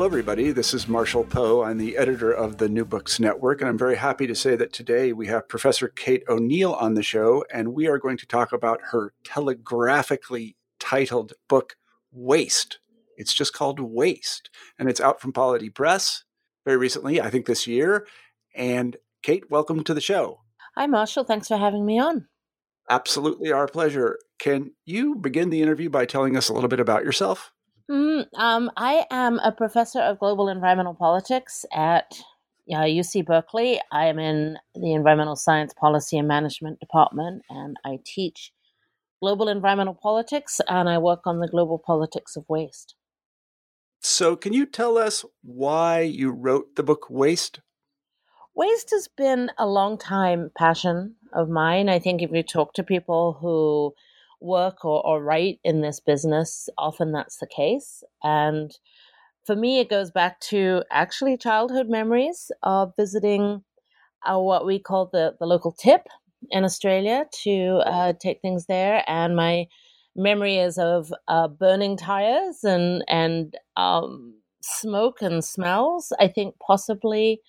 Hello, everybody. This is Marshall Poe. I'm the editor of the New Books Network, and I'm very happy to say that today we have Professor Kate O'Neill on the show, and we are going to talk about her telegraphically titled book, Waste. It's just called Waste, and it's out from Polity Press very recently, I think this year. And Kate, welcome to the show. Hi, Marshall. Thanks for having me on. Absolutely our pleasure. Can you begin the interview by telling us a little bit about yourself? Mm, um, I am a professor of global environmental politics at uh, UC Berkeley. I am in the Environmental Science Policy and Management Department, and I teach global environmental politics and I work on the global politics of waste. So, can you tell us why you wrote the book Waste? Waste has been a long time passion of mine. I think if you talk to people who work or, or write in this business, often that's the case. And for me, it goes back to actually childhood memories of visiting uh, what we call the, the local tip in Australia to uh, take things there. And my memory is of uh, burning tires and, and um, smoke and smells. I think possibly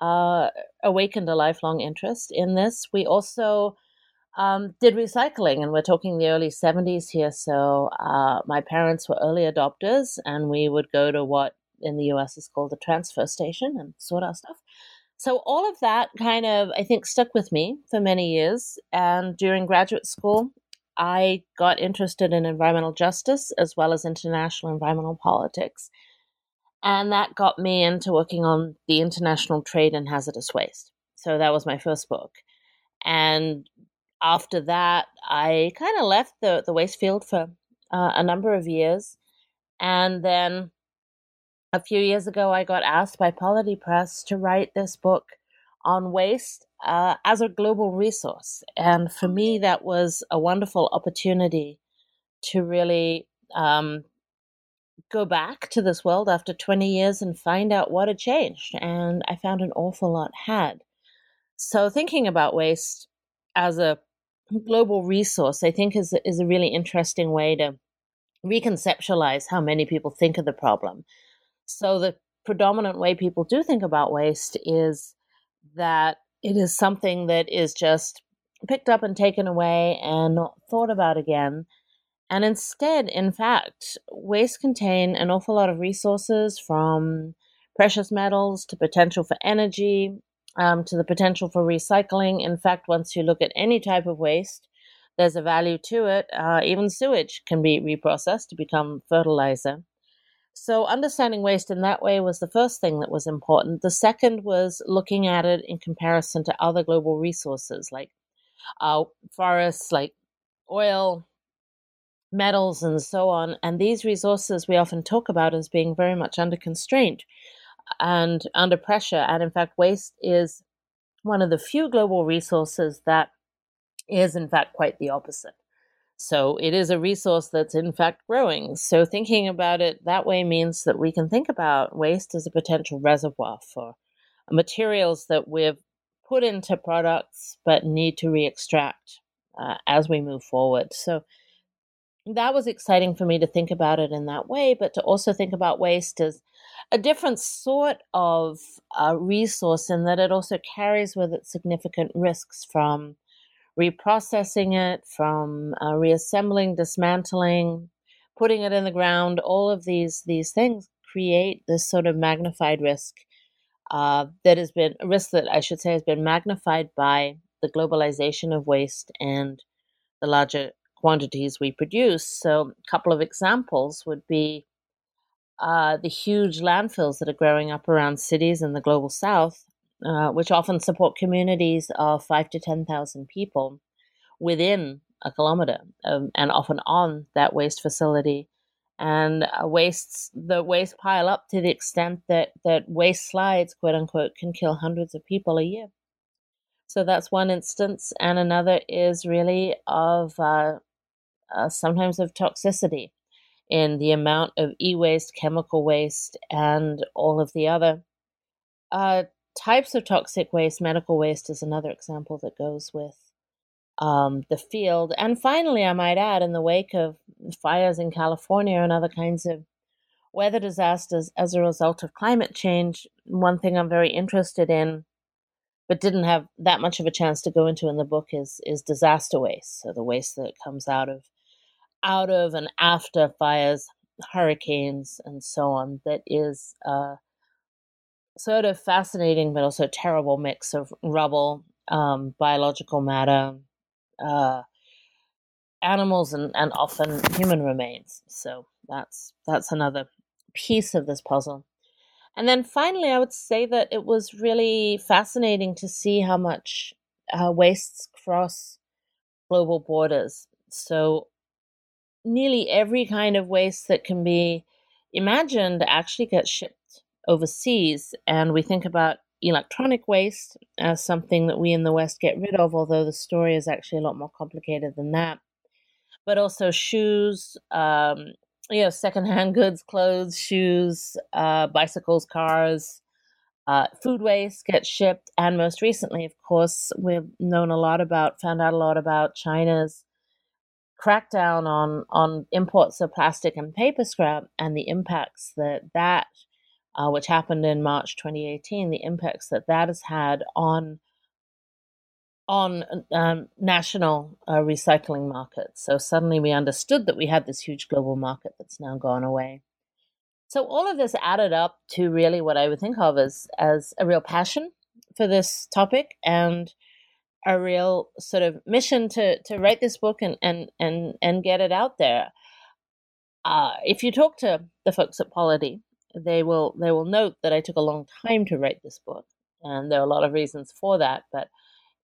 uh, awakened a lifelong interest in this. We also um, did recycling, and we're talking the early 70s here. So uh, my parents were early adopters, and we would go to what in the US is called the transfer station and sort our stuff. So all of that kind of, I think, stuck with me for many years. And during graduate school, I got interested in environmental justice as well as international environmental politics. And that got me into working on the international trade in hazardous waste. So that was my first book. And after that, I kind of left the, the waste field for uh, a number of years. And then a few years ago, I got asked by Polity Press to write this book on waste uh, as a global resource. And for me, that was a wonderful opportunity to really um, go back to this world after 20 years and find out what had changed. And I found an awful lot had. So, thinking about waste as a global resource, I think, is is a really interesting way to reconceptualize how many people think of the problem. So the predominant way people do think about waste is that it is something that is just picked up and taken away and not thought about again. And instead, in fact, waste contain an awful lot of resources from precious metals to potential for energy um, to the potential for recycling. In fact, once you look at any type of waste, there's a value to it. Uh, even sewage can be reprocessed to become fertilizer. So, understanding waste in that way was the first thing that was important. The second was looking at it in comparison to other global resources like uh, forests, like oil, metals, and so on. And these resources we often talk about as being very much under constraint and under pressure. And in fact, waste is one of the few global resources that is, in fact, quite the opposite. So it is a resource that's in fact growing. So thinking about it that way means that we can think about waste as a potential reservoir for materials that we've put into products but need to re extract uh, as we move forward. So that was exciting for me to think about it in that way, but to also think about waste as a different sort of uh, resource in that it also carries with it significant risks from reprocessing it, from uh, reassembling, dismantling, putting it in the ground. All of these these things create this sort of magnified risk uh, that has been a risk that I should say has been magnified by the globalization of waste and the larger quantities we produce. So, a couple of examples would be uh, the huge landfills that are growing up around cities in the global south, uh, which often support communities of five to 10,000 people within a kilometer um, and often on that waste facility. And uh, wastes, the waste pile up to the extent that, that waste slides, quote unquote, can kill hundreds of people a year. So that's one instance. And another is really of uh, uh, sometimes of toxicity in the amount of e waste, chemical waste, and all of the other uh, types of toxic waste. Medical waste is another example that goes with um, the field. And finally, I might add, in the wake of fires in California and other kinds of weather disasters as a result of climate change, one thing I'm very interested in, but didn't have that much of a chance to go into in the book, is is disaster waste. So the waste that comes out of out of and after fires, hurricanes, and so on. That is a sort of fascinating but also terrible mix of rubble, um, biological matter, uh, animals and, and often human remains. So that's that's another piece of this puzzle. And then finally, I would say that it was really fascinating to see how much uh, wastes cross global borders. So nearly every kind of waste that can be imagined actually gets shipped overseas. And we think about electronic waste as something that we in the West get rid of, although the story is actually a lot more complicated than that. But also shoes, um, you know, secondhand goods, clothes, shoes, uh, bicycles, cars, uh, food waste gets shipped. And most recently, of course, we've known a lot about, found out a lot about China's crackdown on, on imports of plastic and paper scrap and the impacts that that uh, which happened in March 2018, the impacts that that has had on on um, national uh, recycling markets. So suddenly we understood that we had this huge global market that's now gone away. So all of this added up to really what I would think of as as a real passion for this topic and a real sort of mission to to write this book and and and and get it out there. Uh, if you talk to the folks at Polity, they will they will note that I took a long time to write this book, and there are a lot of reasons for that. But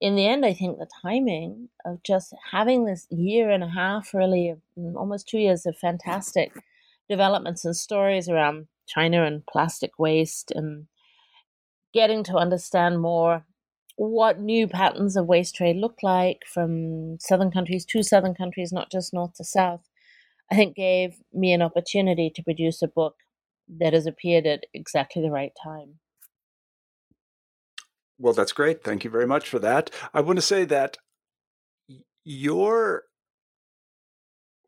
in the end, I think the timing of just having this year and a half, really mm, almost two years of fantastic developments and stories around China and plastic waste, and getting to understand more what new patterns of waste trade look like from southern countries to southern countries, not just north to south, I think gave me an opportunity to produce a book that has appeared at exactly the right time. Well, that's great. Thank you very much for that. I want to say that your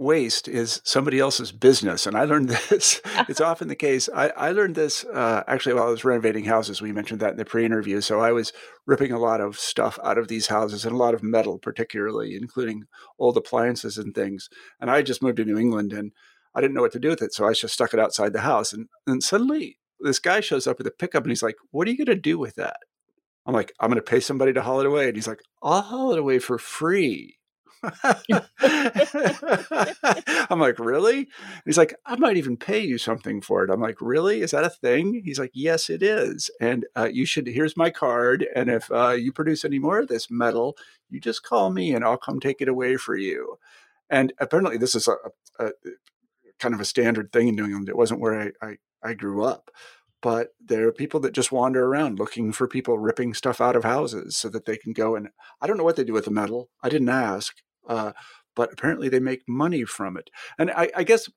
waste is somebody else's business. And I learned this. it's often the case. I, I learned this uh, actually while I was renovating houses. We mentioned that in the pre interview. So I was ripping a lot of stuff out of these houses and a lot of metal, particularly, including old appliances and things. And I just moved to New England and I didn't know what to do with it. So I just stuck it outside the house. And then suddenly this guy shows up with a pickup and he's like, What are you going to do with that? I'm like, I'm going to pay somebody to haul it away. And he's like, I'll haul it away for free. I'm like, really? He's like, I might even pay you something for it. I'm like, really? Is that a thing? He's like, yes, it is. And uh, you should, here's my card. And if uh, you produce any more of this metal, you just call me and I'll come take it away for you. And apparently, this is a, a, kind of a standard thing in New England. It wasn't where I, I, I grew up. But there are people that just wander around looking for people ripping stuff out of houses so that they can go and I don't know what they do with the metal. I didn't ask, uh, but apparently they make money from it. And I, I guess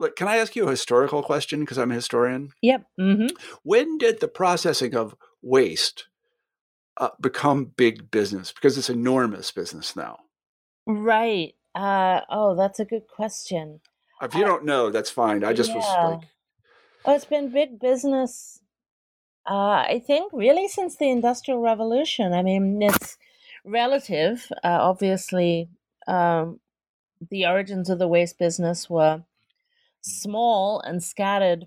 Look, can I ask you a historical question? Because I'm a historian. Yep. Mm-hmm. When did the processing of waste uh, become big business? Because it's enormous business now. Right. Uh, oh, that's a good question. If you don't know, that's fine. I just yeah. was like, oh, it's been big business. Uh, I think really since the Industrial Revolution. I mean, it's relative. Uh, obviously, um, the origins of the waste business were small and scattered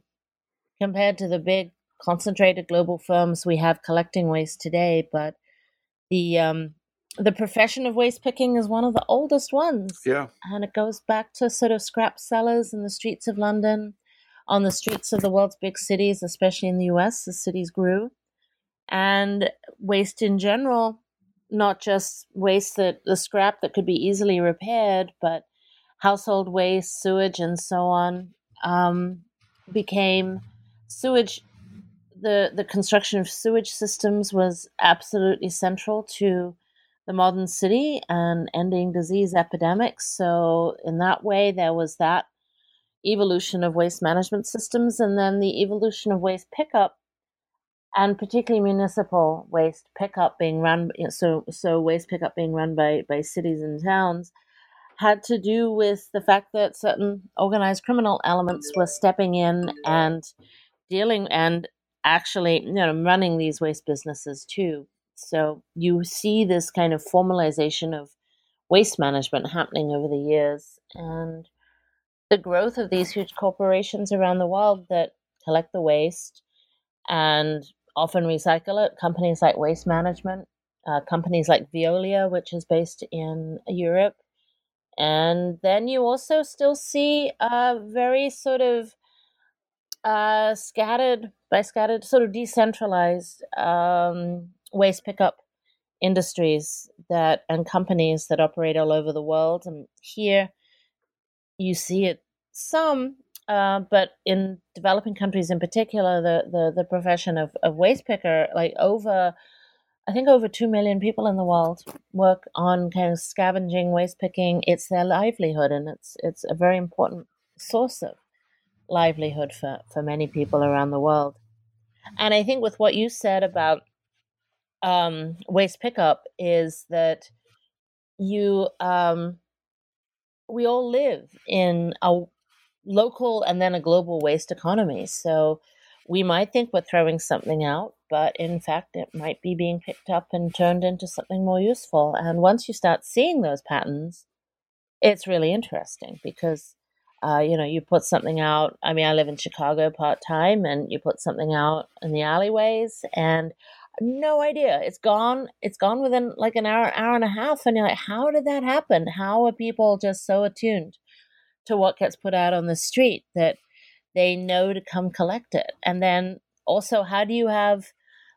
compared to the big concentrated global firms we have collecting waste today. But the um, the profession of waste picking is one of the oldest ones. Yeah. And it goes back to sort of scrap sellers in the streets of London, on the streets of the world's big cities, especially in the US, as cities grew. And waste in general not just waste that the scrap that could be easily repaired, but household waste, sewage, and so on um, became sewage. The, the construction of sewage systems was absolutely central to the modern city and ending disease epidemics. So, in that way, there was that evolution of waste management systems and then the evolution of waste pickup and particularly municipal waste pickup being run so so waste pickup being run by by cities and towns had to do with the fact that certain organized criminal elements were stepping in and dealing and actually you know running these waste businesses too. So you see this kind of formalization of waste management happening over the years and the growth of these huge corporations around the world that collect the waste and often recycle it. Companies like Waste Management, uh, companies like Veolia, which is based in Europe. And then you also still see a very sort of uh, scattered, by scattered, sort of decentralized um, waste pickup industries that and companies that operate all over the world. And here you see it some uh, but in developing countries in particular, the, the, the profession of, of waste picker, like over, I think over 2 million people in the world work on kind of scavenging, waste picking. It's their livelihood and it's, it's a very important source of livelihood for, for many people around the world. And I think with what you said about um, waste pickup is that you, um, we all live in a local and then a global waste economy. So we might think we're throwing something out, but in fact, it might be being picked up and turned into something more useful. And once you start seeing those patterns, it's really interesting because, uh, you know, you put something out. I mean, I live in Chicago part time, and you put something out in the alleyways, and no idea. It's gone. It's gone within like an hour, hour and a half, and you're like, how did that happen? How are people just so attuned? To what gets put out on the street that they know to come collect it. And then also, how do you have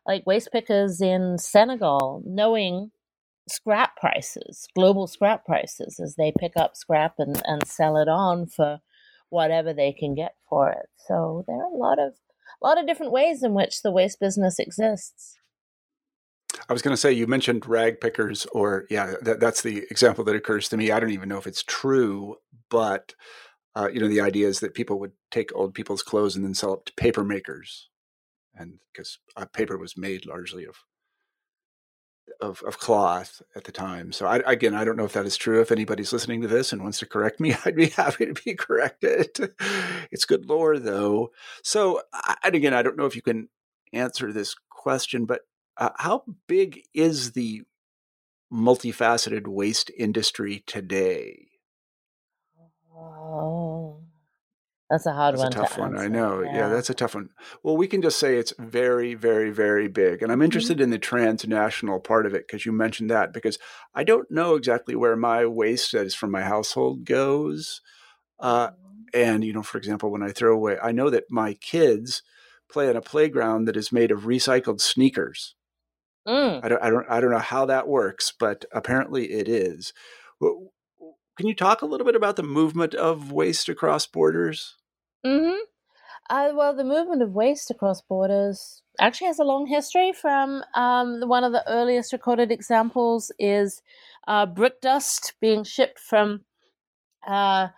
like waste pickers in Senegal knowing scrap prices, global scrap prices, as they pick up scrap and, and sell it on for whatever they can get for it. So there are a lot of a lot of different ways in which the waste business exists. I was going to say you mentioned rag pickers, or yeah, that, that's the example that occurs to me. I don't even know if it's true, but uh, you know, the idea is that people would take old people's clothes and then sell it to paper makers, and because uh, paper was made largely of, of of cloth at the time. So I, again, I don't know if that is true. If anybody's listening to this and wants to correct me, I'd be happy to be corrected. it's good lore, though. So, and again, I don't know if you can answer this question, but uh, how big is the multifaceted waste industry today? Oh, that's a hard that's one. a tough to one. answer. I know. Yeah. Yeah. that's a tough one. Well, we can just say it's very, very, very big. And I'm Mhm. interested in the transnational part of it because you mentioned that because I don't know exactly where my waste that is from my household goes. Uh, and, you know, for example, when I throw away, I know that my kids play on a playground that is made of recycled sneakers. Mm. I don't, I don't, I don't know how that works, but apparently it is. Can you talk a little bit about the movement of waste across borders? hmm Uh, well, the movement of waste across borders actually has a long history. From um, the, one of the earliest recorded examples is uh, brick dust being shipped from uh,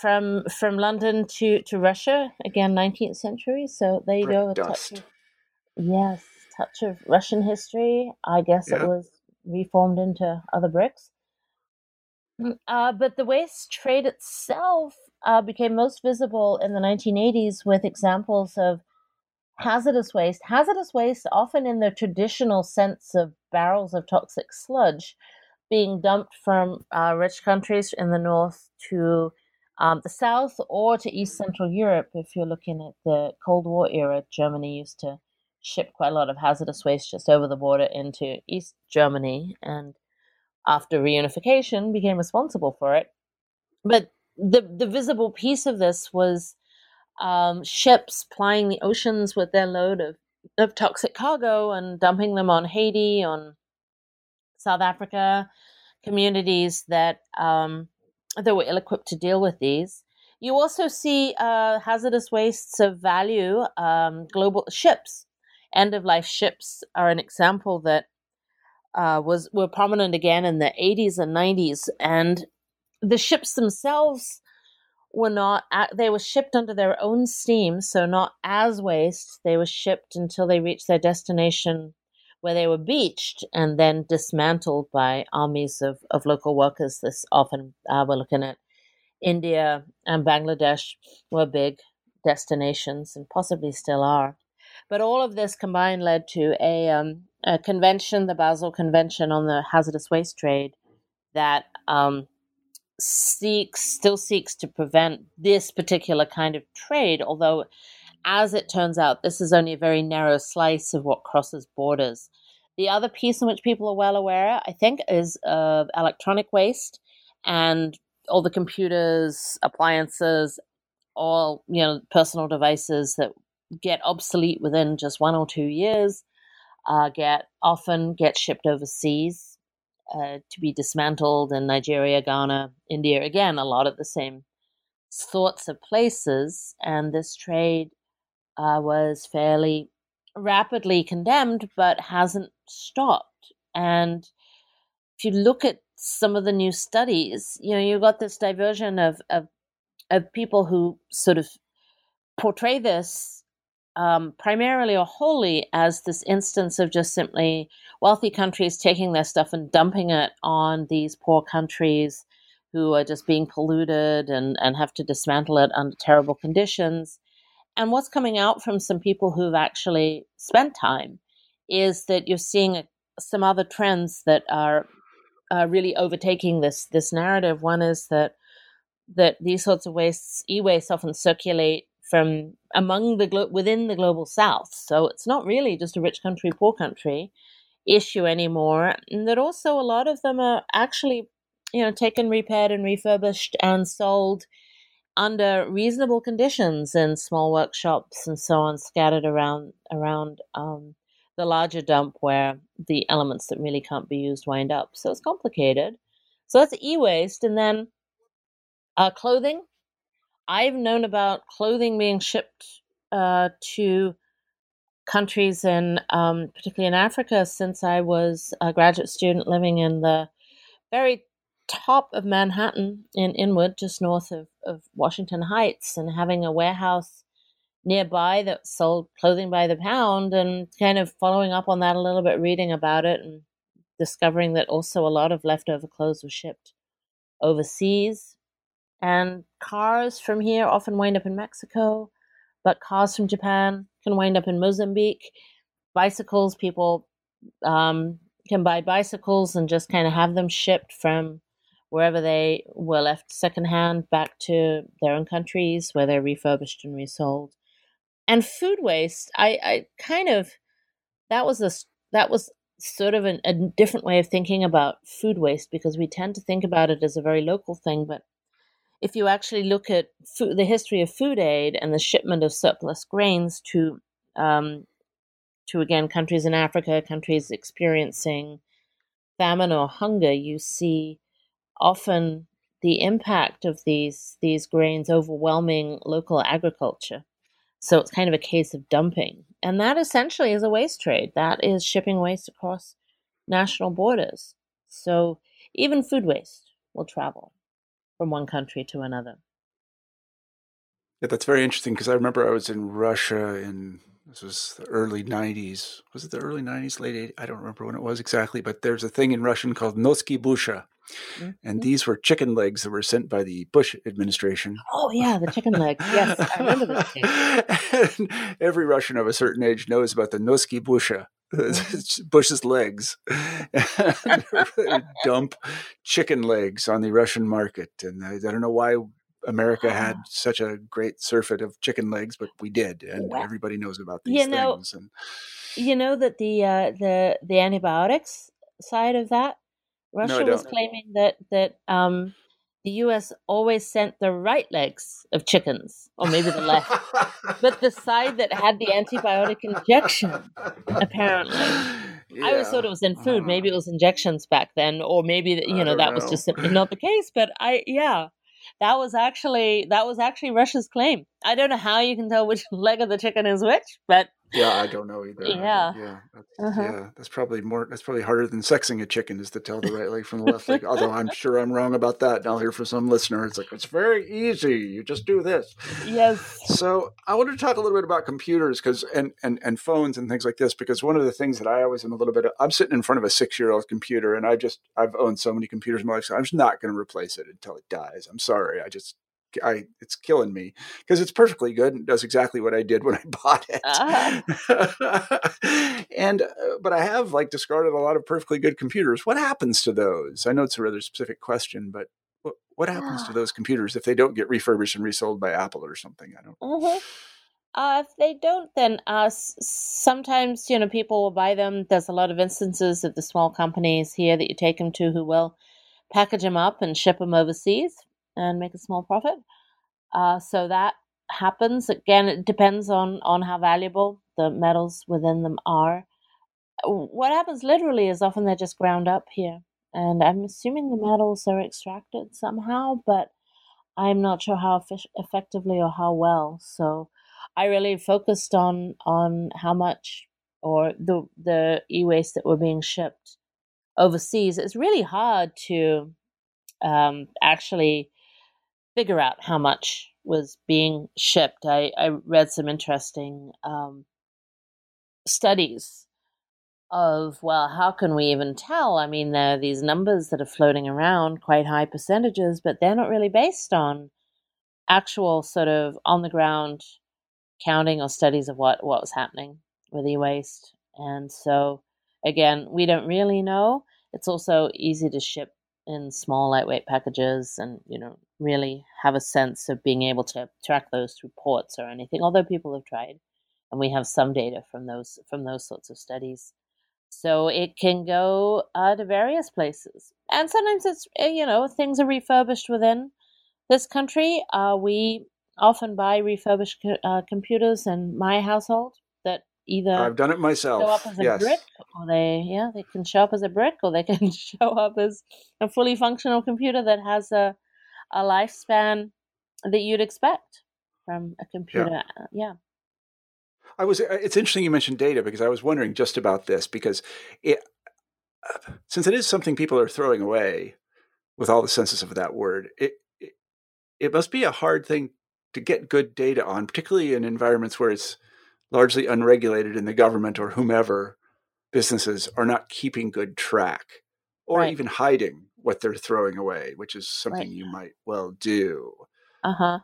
from from London to to Russia. Again, nineteenth century. So there you Brick go. Dust. yes, touch of Russian history. I guess it was reformed into other bricks. Mm, Uh, but the waste trade itself uh, became most visible in the 1980s with examples of hazardous waste. Hazardous waste, often in the traditional sense of barrels of toxic sludge, being dumped from uh, rich countries in the north to um, the south or to East Central Europe. If you're looking at the Cold War era, Germany used to ship quite a lot of hazardous waste just over the border into East Germany and after reunification became responsible for it. But the the visible piece of this was um, ships plying the oceans with their load of, of toxic cargo and dumping them on Haiti, on South Africa, communities that um, that were ill-equipped to deal with these. You also see uh, hazardous wastes of value. Um, global ships, end-of-life ships, are an example that uh, was were prominent again in the 80s and 90s, and the ships themselves were not they were shipped under their own steam so not as waste. They were shipped until they reached their destination where they were beached and then dismantled by armies of, of local workers. This often uh, we're looking at india and bangladesh were big destinations and possibly still are but all of this combined led to a, um, a convention the basel convention on the hazardous waste trade that um, seeks still seeks to prevent this particular kind of trade although as it turns out this is only a very narrow slice of what crosses borders. The other piece in which people are well aware i think is of electronic waste and all the computers appliances all you know personal devices that get obsolete within just one or two years uh, get often get shipped overseas uh, to be dismantled in Nigeria, Ghana, India. Again, a lot of the same sorts of places. And this trade uh, was fairly rapidly condemned, but hasn't stopped. And if you look at some of the new studies, you know, you've got this diversion of, of, of people who sort of portray this um, primarily or wholly as this instance of just simply wealthy countries taking their stuff and dumping it on these poor countries who are just being polluted and, and have to dismantle it under terrible conditions. And what's coming out from some people who've actually spent time is that you're seeing some other trends that are really overtaking this this narrative. One is that that these sorts of wastes, e-waste, often circulate from among the glo- within the global south. So it's not really just a rich country, poor country issue anymore. And that also a lot of them are actually, you know, taken, repaired, and refurbished and sold under reasonable conditions in small workshops and so on, scattered around around um, the larger dump where the elements that really can't be used wind up. So it's complicated. So that's e-waste, and then uh, clothing I've known about clothing being shipped uh, to countries in, um, particularly in Africa, since I was a graduate student living in the very top of Manhattan in Inwood, just north of, of Washington Heights, and having a warehouse nearby that sold clothing by the pound, and kind of following up on that a little bit, reading about it, and discovering that also a lot of leftover clothes were shipped overseas and cars from here often wind up in Mexico, but cars from Japan can wind up in Mozambique. Bicycles, people um, can buy bicycles and just kind of have them shipped from wherever they were left secondhand back to their own countries where they're refurbished and resold. And food waste, I, I kind of that was a that was sort of an, a different way of thinking about food waste because we tend to think about it as a very local thing, but if you actually look at food, the history of food aid and the shipment of surplus grains to um, to again countries in Africa, countries experiencing famine or hunger, you see often the impact of these these grains overwhelming local agriculture. So it's kind of a case of dumping, and that essentially is a waste trade. That is shipping waste across national borders. So even food waste will travel from one country to another. Yeah, that's very interesting because I remember I was in Russia in this was the early 90s. Was it the early 90s, late 80s? I don't remember when it was exactly, but there's a thing in Russian called nozhki Busha. Mm-hmm. And these were chicken legs that were sent by the Bush administration. Oh, yeah, the chicken legs. Yes, I remember this. every Russian of a certain age knows about the nozhki Busha. Bush's legs, dump chicken legs on the Russian market, and I, I don't know why America had such a great surfeit of chicken legs, but we did, and well, everybody knows about these you know, things. And you know that the uh, the the antibiotics side of that, Russia no, was claiming that that um, the U.S. always sent the right legs of chickens, or maybe the left, but the side that had the antibiotic injection, apparently. yeah. I always thought it was in food. Maybe it was injections back then, or maybe you know that know. was just simply not the case. But I, yeah, that was actually that was actually Russia's claim. I don't know how you can tell which leg of the chicken is which, but yeah, I don't know either. Yeah, yeah, that's, uh-huh. yeah. That's probably more. That's probably harder than sexing a chicken is to tell the right leg from the left leg. Although I'm sure I'm wrong about that. And I'll hear from some listener. It's like it's very easy. You just do this. Yes. So I wanted to talk a little bit about computers because and and and phones and things like this because one of the things that I always am a little bit. Of, I'm sitting in front of a six year old computer and I just I've owned so many computers in my life. So I'm just not going to replace it until it dies. I'm sorry. I just I it's killing me because it's perfectly good and does exactly what I did when I bought it. Uh-huh. and uh, but I have like discarded a lot of perfectly good computers. What happens to those? I know it's a rather specific question, but what, what happens to those computers if they don't get refurbished and resold by Apple or something? I don't. Mm-hmm. Uh, if they don't, then uh, sometimes you know people will buy them. There's a lot of instances of the small companies here that you take them to who will package them up and ship them overseas and make a small profit. Uh, so that happens. Again, it depends on on how valuable the metals within them are. What happens literally is often they're just ground up here, and I'm assuming the metals are extracted somehow, but I'm not sure how effectively or how well. So I really focused on on how much or the the e-waste that were being shipped overseas. It's really hard to um, actually figure out how much was being shipped. I, I read some interesting um, studies of, well, how can we even tell? I mean, there are these numbers that are floating around, quite high percentages, but they're not really based on actual sort of on the ground counting or studies of what, what was happening with e waste. And so, again, we don't really know. It's also easy to ship in small lightweight packages and you know really have a sense of being able to track those through ports or anything although people have tried and we have some data from those from those sorts of studies. So it can go uh, to various places. And sometimes it's eh, you know things are refurbished within this country. Uh, we often buy refurbished uh, computers in my household either I've done it myself. Show up as a yes. brick, or they yeah they can show up as a brick, or they can show up as a fully functional computer that has a a lifespan that you'd expect from a computer. Yeah. Uh, yeah. I was. Uh, it's interesting you mentioned data because I was wondering just about this because it, since it is something people are throwing away, with all the senses of that word, it, it it must be a hard thing to get good data on, particularly in environments where it's largely unregulated in the government or whomever businesses are not keeping good track or right. even hiding what they're throwing away, which is something right. you might well do. Uh huh.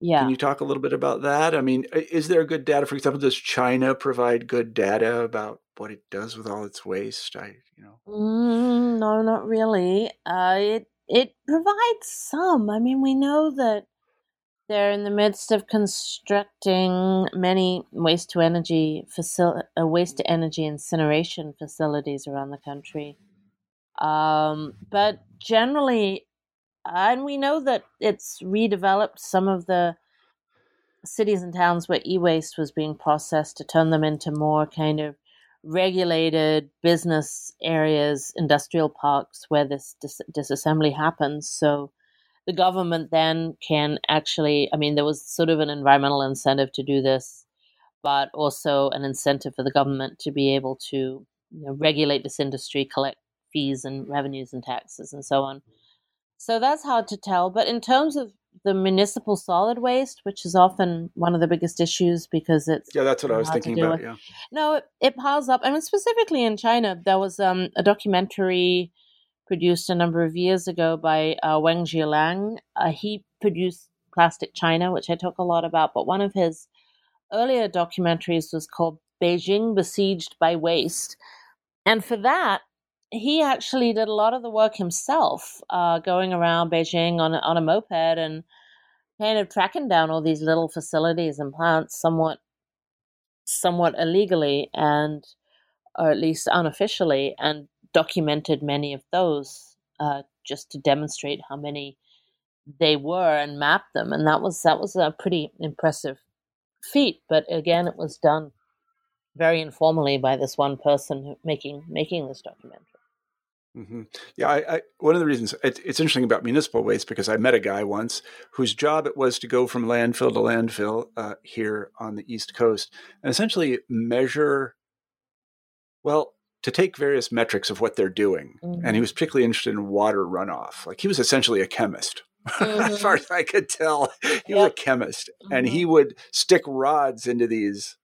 Yeah. Can you talk a little bit about that? I mean, is there good data? For example, does China provide good data about what it does with all its waste? I, you know. Mm, no, not really. Uh, it it provides some. I mean, we know that they're in the midst of constructing many waste to energy facil- uh, waste to energy incineration facilities around the country. Um, but generally, and we know that it's redeveloped some of the cities and towns where e-waste was being processed to turn them into more kind of regulated business areas, industrial parks where this dis- disassembly happens. So the government then can actually, I mean, there was sort of an environmental incentive to do this, but also an incentive for the government to be able to you know, regulate this industry, collect fees and revenues and taxes and so on. So that's hard to tell. But in terms of the municipal solid waste, which is often one of the biggest issues because it's yeah, that's what I was thinking about. With. Yeah, no, it, it piles up. I mean, specifically in China, there was um, a documentary produced a number of years ago by uh, Wang Jiuliang. Uh, he produced Plastic China, which I talk a lot about, but one of his earlier documentaries was called Beijing Besieged by Waste. And for that, he actually did a lot of the work himself, uh, going around Beijing on, on a moped and kind of tracking down all these little facilities and plants somewhat somewhat illegally and or at least unofficially and documented many of those uh, just to demonstrate how many they were and mapped them, and that was that was a pretty impressive feat. But again, it was done very informally by this one person making making this documentary. Mm-hmm. Yeah, I, I, one of the reasons it, it's interesting about municipal waste because I met a guy once whose job it was to go from landfill to landfill uh, here on the East Coast and essentially measure, well, to take various metrics of what they're doing. Mm-hmm. And he mm-hmm. was particularly interested in water runoff. Like he was essentially a chemist. Mm-hmm. as far as I could tell, he yep. was a chemist, mm-hmm. and he mm-hmm. would stick rods into these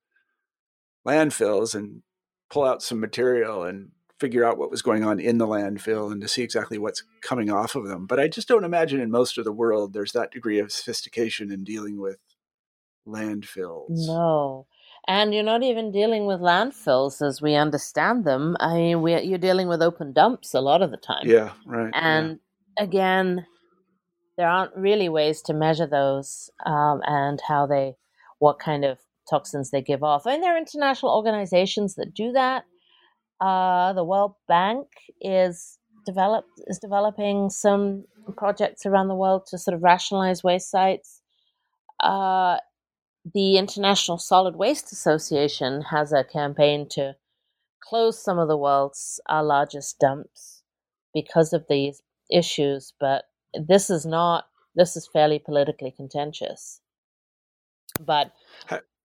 landfills and pull out some material and figure out what was going on in the landfill and to see exactly what's coming off of them. But I just don't imagine in most of the world there's that degree of sophistication in dealing with landfills. No. And you're not even dealing with landfills as we understand them. I mean, we, you're dealing with open dumps a lot of the time. Yeah, right. And yeah. again, there aren't really ways to measure those um, and how they, what kind of toxins they give off. I mean, there are international organizations that do that. Uh, the World Bank is develop is developing some projects around the world to sort of rationalize waste sites. Uh, the International Solid Waste Association has a campaign to close some of the world's uh, largest dumps because of these issues, but this is not. This is fairly politically contentious. But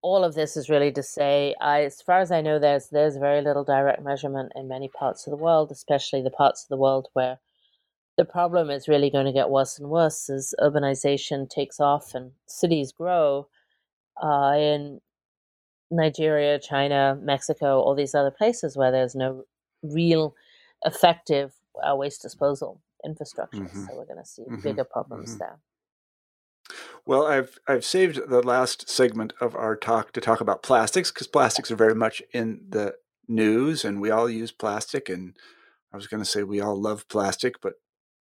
all of this is really to say, I, as far as I know, there's there's very little direct measurement in many parts of the world, especially the parts of the world where the problem is really going to get worse and worse as urbanization takes off and cities grow. Uh, in Nigeria, China, Mexico, all these other places where there's no real effective uh, waste disposal infrastructure. Mm-hmm. So we're going to see mm-hmm. bigger problems mm-hmm. there. Well, I've I've saved the last segment of our talk to talk about plastics because plastics are very much in the news, and we all use plastic. And I was going to say we all love plastic, but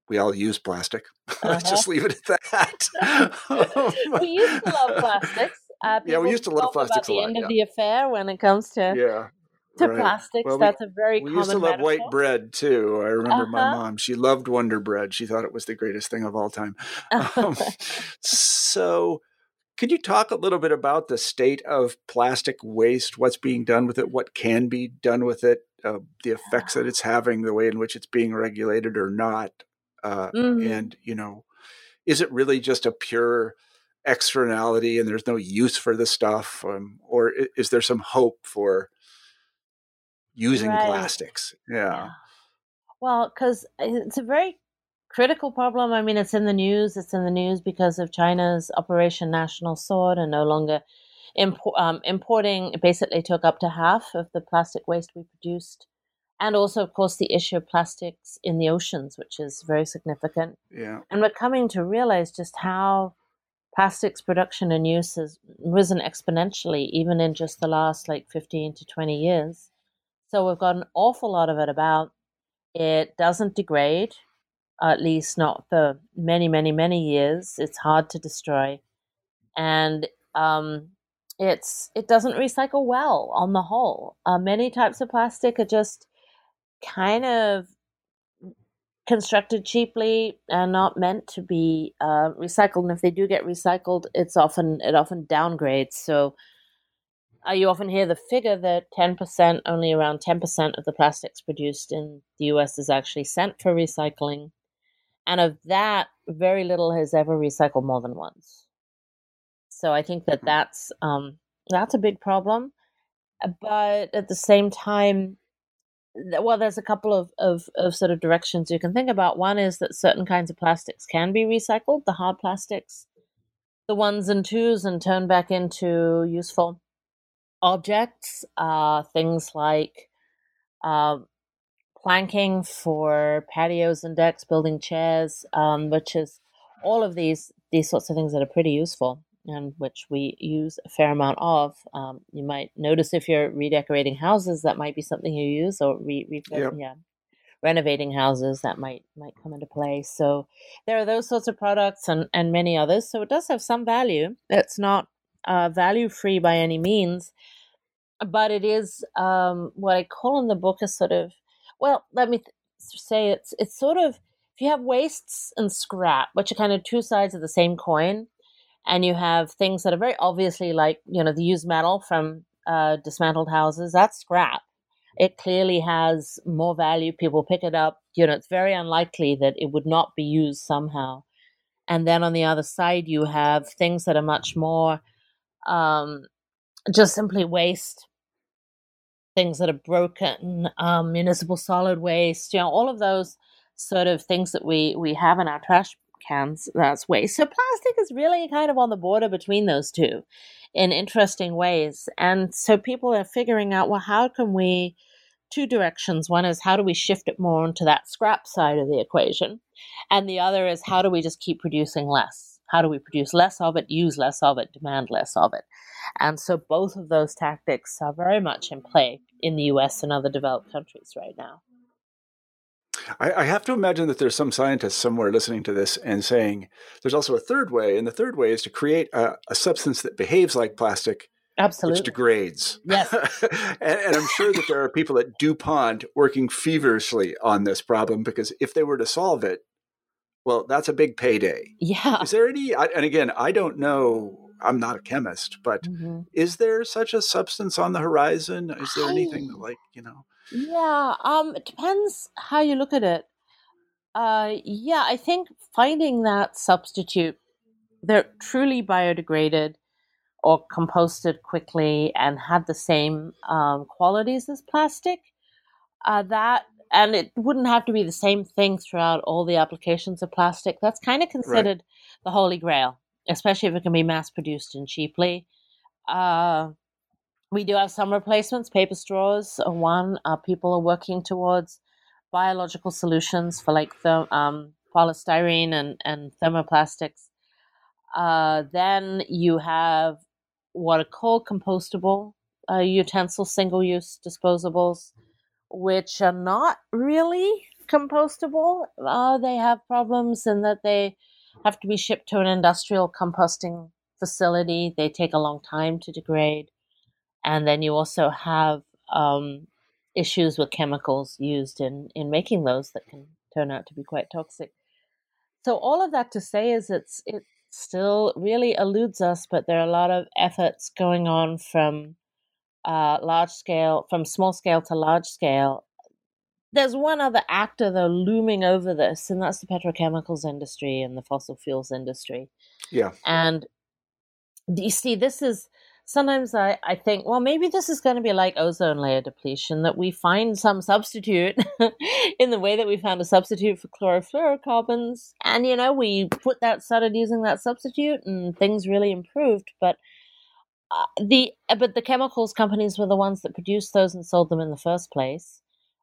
we all use plastic. Uh-huh. Let's just leave it at that. we used to love plastics. Uh, yeah, we used to love plastics about the end yeah. of the affair when it comes to yeah to right. plastics. Well, That's we, a very we used to love metaphor. white bread too. I remember uh-huh. my mom; she loved Wonder Bread. She thought it was the greatest thing of all time. Um, so, could you talk a little bit about the state of plastic waste? What's being done with it? What can be done with it? Uh, the effects that it's having, the way in which it's being regulated or not, uh, mm-hmm. and you know, is it really just a pure externality and there's no use for the stuff, um, or is there some hope for using right. plastics. Yeah. yeah. Well, because it's a very critical problem. I mean, it's in the news. It's in the news because of China's Operation National Sword and no longer import, um, importing. Basically, took up to half of the plastic waste we produced, and also, of course, the issue of plastics in the oceans, which is very significant. Yeah. And we're coming to realize just how plastics production and use has risen exponentially, even in just the last like fifteen to twenty years. So we've got an awful lot of it about. It doesn't degrade, at least not for many, many, many years. It's hard to destroy, and um, it's it doesn't recycle well on the whole. Uh, many types of plastic are just kind of constructed cheaply and not meant to be uh, recycled. And if they do get recycled, it's often it often downgrades. So uh, you often hear the figure that 10%, only around 10% of the plastics produced in the US is actually sent for recycling. And of that, very little has ever recycled more than once. So I think that hmm. that's, um, that's a big problem. Uh, but at the same time, well, there's a couple of, of, of sort of directions you can think about. One is that certain kinds of plastics can be recycled, the hard plastics, the ones and twos, and turned back into useful objects, uh, things like uh, planking for patios and decks, building chairs, um, which is all of these these sorts of things that are pretty useful and which we use a fair amount of. Um, you might notice if you're redecorating houses, that might be something you use, or re, re- yep. yeah, renovating houses that might might come into play. So there are those sorts of products and and many others. So it does have some value. It's not uh, value free by any means, but it is um, what I call in the book a sort of well, let me th- say it's it's sort of if you have wastes and scrap, which are kind of two sides of the same coin, and you have things that are very obviously like you know the used metal from uh, dismantled houses, that's scrap. It clearly has more value. People pick it up. You know, it's very unlikely that it would not be used somehow. And then on the other side, you have things that are much more um, just simply waste, things that are broken, um, municipal solid waste, you know, all of those sort of things that we, we have in our trash cans, that's waste. So plastic is really kind of on the border between those two in interesting ways. And so people are figuring out, well, how can we, two directions. One is how do we shift it more into that scrap side of the equation? And the other is how do we just keep producing less? How do we produce less of it, use less of it, demand less of it? And so both of those tactics are very much in play in the US and other developed countries right now. I, I, have to imagine that there's some scientist somewhere listening to this and saying there's also a third way, and the third way is to create a, a substance that behaves like plastic. Absolutely. Which degrades. Yes. and, and, I'm sure that there are people at DuPont working feverishly on this problem because if they were to solve it, well, that's a big payday. Yeah. Is there any, and again, I don't know I'm not a chemist, but mm-hmm. is there such a substance on the horizon? Is there anything that, like, you know? Yeah, um, it depends how you look at it. Uh, yeah, I think finding that substitute, they're truly biodegraded or composted quickly and had the same um, qualities as plastic. Uh, that and it wouldn't have to be the same thing throughout all the applications of plastic. That's kind of considered right. the holy grail, especially if it can be mass produced and cheaply. Uh, we do have some replacements. Paper straws are one. Uh, people are working towards biological solutions for like the um, polystyrene and, and thermoplastics. Uh, then you have what are called compostable uh, utensils, single use disposables, which are not really compostable. Uh, they have problems in that they have to be shipped to an industrial composting facility. They take a long time to degrade. And then you also have um, issues with chemicals used in, in making those that can turn out to be quite toxic. So all of that to say is it's it still really eludes us, but there are a lot of efforts going on from uh, large scale, from small scale to large scale. There's one other actor though looming over this, and that's the petrochemicals industry and the fossil fuels industry. Yeah, and you see, this is sometimes I, I think, well, maybe this is going to be like ozone layer depletion, that we find some substitute in the way that we found a substitute for chlorofluorocarbons. And, you know, we put that, started using that substitute and things really improved. But uh, the but the chemicals companies were the ones that produced those and sold them in the first place.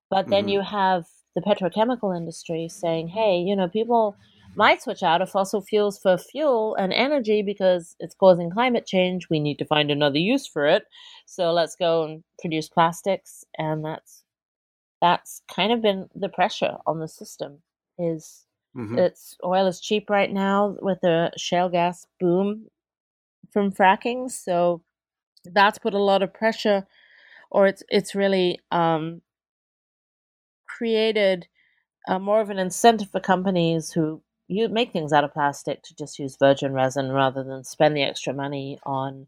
But then mm-hmm. you have the petrochemical industry saying, hey, you know, people might switch out of fossil fuels for fuel and energy because it's causing climate change. We need to find another use for it. So let's go and produce plastics and that's that's kind of been the pressure on the system is mm-hmm. it's oil is cheap right now with the shale gas boom from fracking. So that's put a lot of pressure or it's it's really um created uh, more of an incentive for companies who you make things out of plastic to just use virgin resin rather than spend the extra money on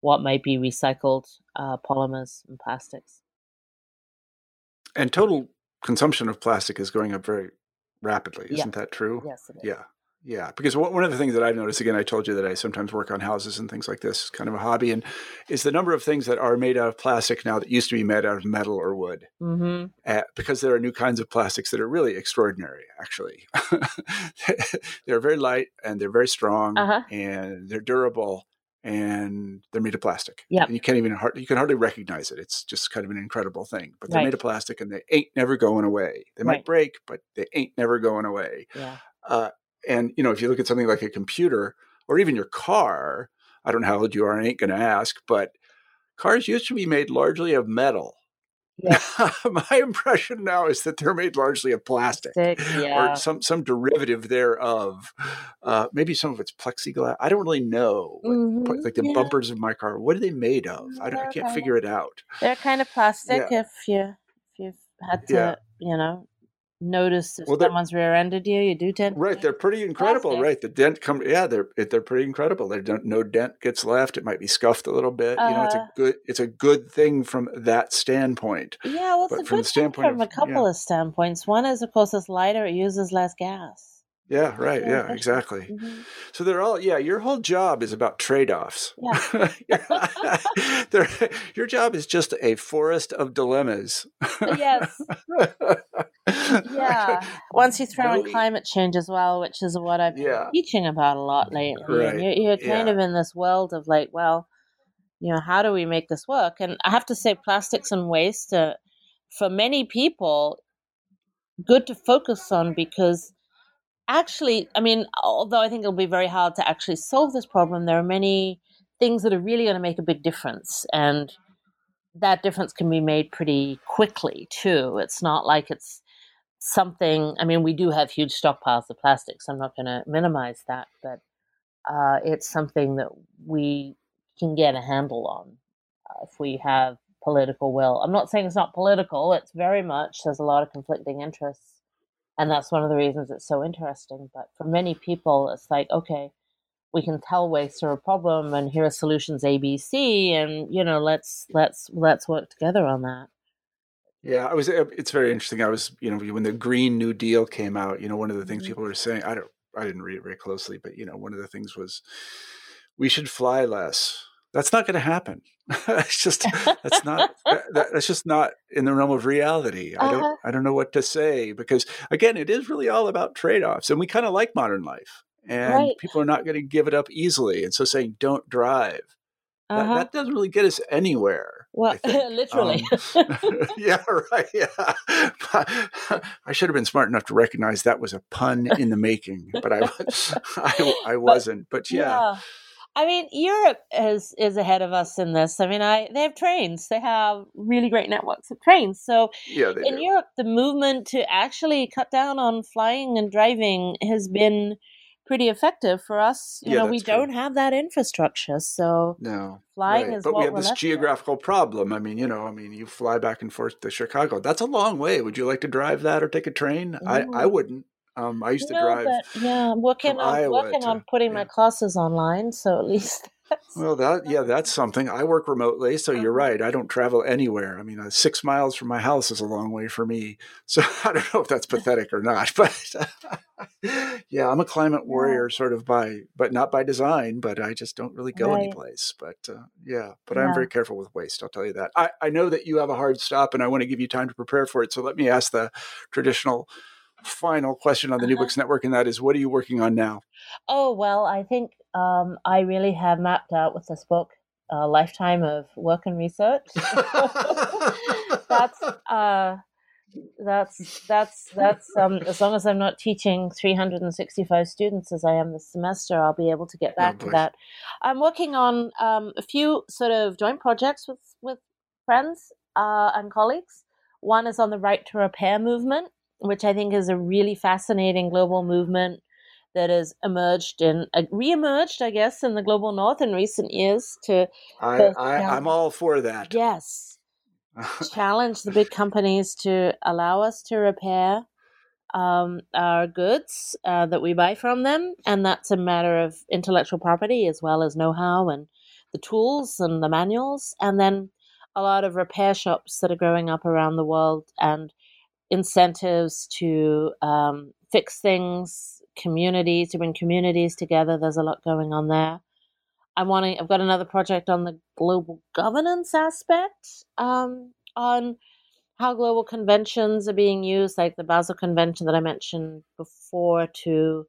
what might be recycled uh, polymers and plastics. And total consumption of plastic is going up very rapidly, isn't yeah. that true? Yes, Yeah. Yeah, because one of the things that I've noticed, again, I told you that I sometimes work on houses and things like this, kind of a hobby, and is the number of things that are made out of plastic now that used to be made out of metal or wood. Mm-hmm. Uh, because there are new kinds of plastics that are really extraordinary, actually. they're very light and they're very strong uh-huh. and they're durable and they're made of plastic. Yeah, you can't even you can hardly recognize it. It's just kind of an incredible thing. But they're right. made of plastic and they ain't never going away. They might right. break, but they ain't never going away. Yeah. Uh, and you know, if you look at something like a computer or even your car, I don't know how old you are, I ain't going to ask, but cars used to be made largely of metal. Yeah. My impression now is that they're made largely of plastic yeah. or some some derivative thereof. Uh, maybe some of it's plexiglass. I don't really know. What, mm-hmm. Like the yeah. bumpers of my car, what are they made of? I, I can't figure of, it out. They're kind of plastic yeah. if you if you've had to, you know, notice if well, someone's rear-ended you. You do tend right. They're pretty incredible, plastic. right? The dent come, yeah, they're they're pretty incredible. There don't no dent gets left. It might be scuffed a little bit. Uh, you know, it's a uh-huh. good it's a good thing from that standpoint. Yeah, well, it's but a from good thing from of, a couple yeah. of standpoints. One is, of course, it's lighter. It uses less gas. Yeah, right. Yeah, exactly. Mm-hmm. So they're all, yeah, your whole job is about trade offs. Yeah. your job is just a forest of dilemmas. yes. yeah. Once you throw in climate change as well, which is what I've been yeah. teaching about a lot lately, right. you're, you're, kind yeah. of in this world of like, well, you know, how do we make this work? And I have to say, plastics and waste, are, for many people, good to focus on because actually, I mean, although I think it'll be very hard to actually solve this problem, there are many things that are really going to make a big difference. And that difference can be made pretty quickly, too. It's not like it's something, I mean, we do have huge stockpiles of plastics. I'm not going to minimize that, but uh, it's something that we can get a handle on uh, if we have political will. I'm not saying it's not political, it's very much, there's a lot of conflicting interests and that's one of the reasons it's so interesting but for many people it's like okay we can tell waste are a problem and here are solutions abc and you know let's let's let's work together on that yeah i was uh, it's very interesting i was you know when the green new deal came out you know one of the things mm-hmm. people were saying i don't i didn't read it very closely but you know one of the things was we should fly less that's not going to happen. it's just that's not that, that's just not in the realm of reality. I don't uh-huh. I don't know what to say because again, it is really all about trade offs, and we kind of like modern life, and right. people are not going to give it up easily. And so saying don't drive uh-huh. that, that, doesn't really get us anywhere. Well, literally. Um, yeah, right. Yeah. I should have been smart enough to recognize that was a pun in the making, but I, I, I wasn't. But yeah. yeah. I mean, Europe is is ahead of us in this. I mean, I they have trains. They have really great networks of trains. So yeah, in do. Europe, the movement to actually cut down on flying and driving has been pretty effective for us. You yeah, know, we true. don't have that infrastructure, so no flying right. is. But we have this geographical problem. I mean, you know, I mean, you fly back and forth to Chicago. That's a long way. Would you like to drive that or take a train? I I wouldn't. Um, I used to drive. But, yeah, I'm working on working to, on putting yeah. my classes online, so at least. well, that yeah, that's something. I work remotely, so uh-huh. you're right. I don't travel anywhere. I mean, uh, six miles from my house is a long way for me. So I don't know if that's pathetic or not, but yeah, I'm a climate warrior, yeah. sort of by, but not by design. But I just don't really go right. anyplace. But uh, yeah, but yeah. I'm very careful with waste. I'll tell you that. I I know that you have a hard stop, and I want to give you time to prepare for it. So let me ask the traditional final question on the New uh-huh. Books Network, and that is, what are you working on now? Oh well, I think um, I really have mapped out with this book a lifetime of work and research. that's uh, that's that's that's um, as long as I'm not teaching 365 students as I am this semester, I'll be able to get oh, back oh, to that. I'm working on um, a few sort of joint projects with with friends uh, and colleagues. One is on the right to repair movement, which I think is a really fascinating global movement that has emerged and uh, re-emerged, I guess, in the global north in recent years. To I, I I'm all for that. Yes, challenge the big companies to allow us to repair um, our goods uh, that we buy from them, and that's a matter of intellectual property as well as know-how and the tools and the manuals, and then a lot of repair shops that are growing up around the world and incentives to um, fix things, communities to bring communities together. There's a lot going on there. I'm wanting. I've got another project on the global governance aspect, um, on how global conventions are being used, like the Basel Convention that I mentioned before, to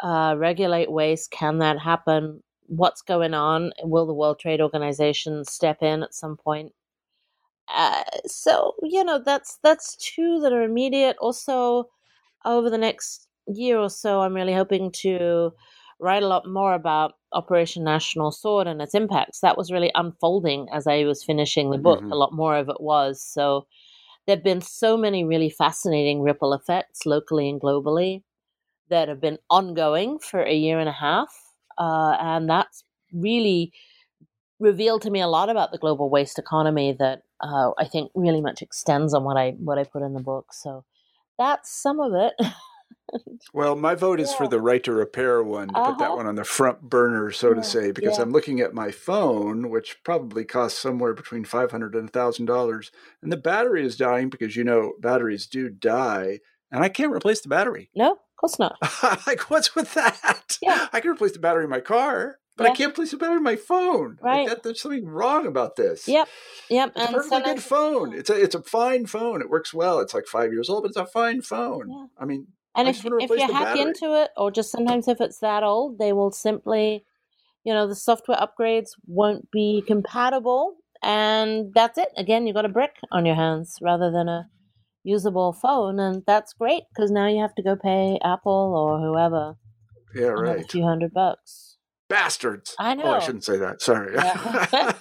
uh, regulate waste. Can that happen? What's going on? Will the World Trade Organization step in at some point? Uh, so you know that's that's two that are immediate. Also, over the next year or so, I'm really hoping to write a lot more about Operation National Sword and its impacts. That was really unfolding as I was finishing the book. Mm-hmm. A lot more of it was. So there've been so many really fascinating ripple effects locally and globally that have been ongoing for a year and a half, uh, and that's really revealed to me a lot about the global waste economy that uh, I think really much extends on what I what I put in the book. So that's some of it. well, my vote is yeah. for the right to repair one, to uh-huh. put that uh-huh. one on the front burner, so yeah. to say, because yeah. I'm looking at my phone, which probably costs somewhere between five hundred and a thousand dollars, and the battery is dying because you know batteries do die, and I can't replace the battery. No, of course not. like, what's with that? Yeah. I can replace the battery in my car but yeah. I can't place it better in my phone. Right. Like that, there's something wrong about this. Yep. Yep. It's and a perfectly good phone. It's a it's a fine phone. It works well. It's like five years old, but it's a fine phone. Yeah. I mean, and I if if you hack battery. into it, or just sometimes if it's that old, they will simply, you know, the software upgrades won't be compatible, and that's it. Again, you got a brick on your hands rather than a usable phone, and that's great because now you have to go pay Apple or whoever. Yeah, right. A few hundred bucks bastards. I know. Oh, I shouldn't say that. Sorry. Yeah.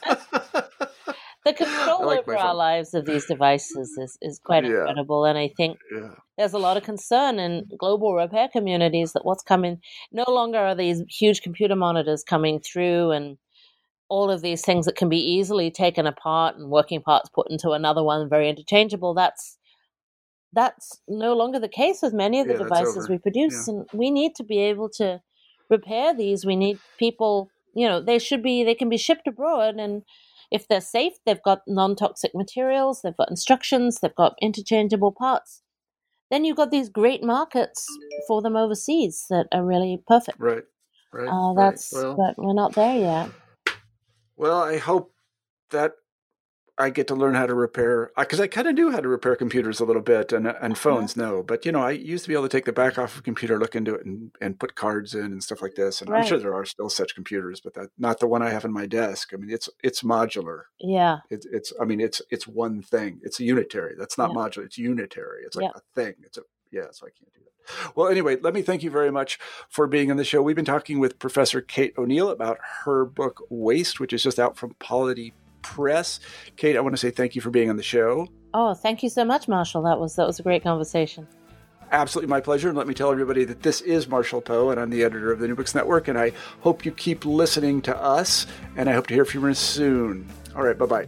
the control like over our lives of these devices is, is quite yeah. incredible. And I think yeah. there's a lot of concern in global repair communities that what's coming, no longer are these huge computer monitors coming through and all of these things that can be easily taken apart and working parts put into another one, very interchangeable. That's that's no longer the case with many of the devices we produce, and we need to be able to repair these, we need people, you know, they should be, they can be shipped abroad. And if they're safe, they've got non toxic materials, they've got instructions, they've got interchangeable parts. Then you've got these great markets for them overseas that are really perfect. Right. Right. Uh, that's, right. Well, but we're not there yet. Well, I hope that I get to learn how to repair because I kind of knew how to repair computers a little bit and and uh-huh. phones no, but you know I used to be able to take the back off of a computer, look into it, and and put cards in and stuff like this. And right. I'm sure there are still such computers, but that not the one I have in my desk. I mean, it's it's modular. Yeah. It's it's I mean it's it's one thing. It's a unitary. That's not yeah. modular. It's unitary. It's like yeah. a thing. It's a yeah. So I can't do that. Well, anyway, let me thank you very much for being on the show. We've been talking with Professor Kate O'Neill about her book Waste, which is just out from Polity Press. Kate, I want to say thank you for being on the show. Oh, thank you so much, Marshall. That was that was a great conversation. Absolutely my pleasure. And let me tell everybody that this is Marshall Poe, and I'm the editor of the New Books Network. And I hope you keep listening to us, and I hope to hear from you soon. All right, bye bye.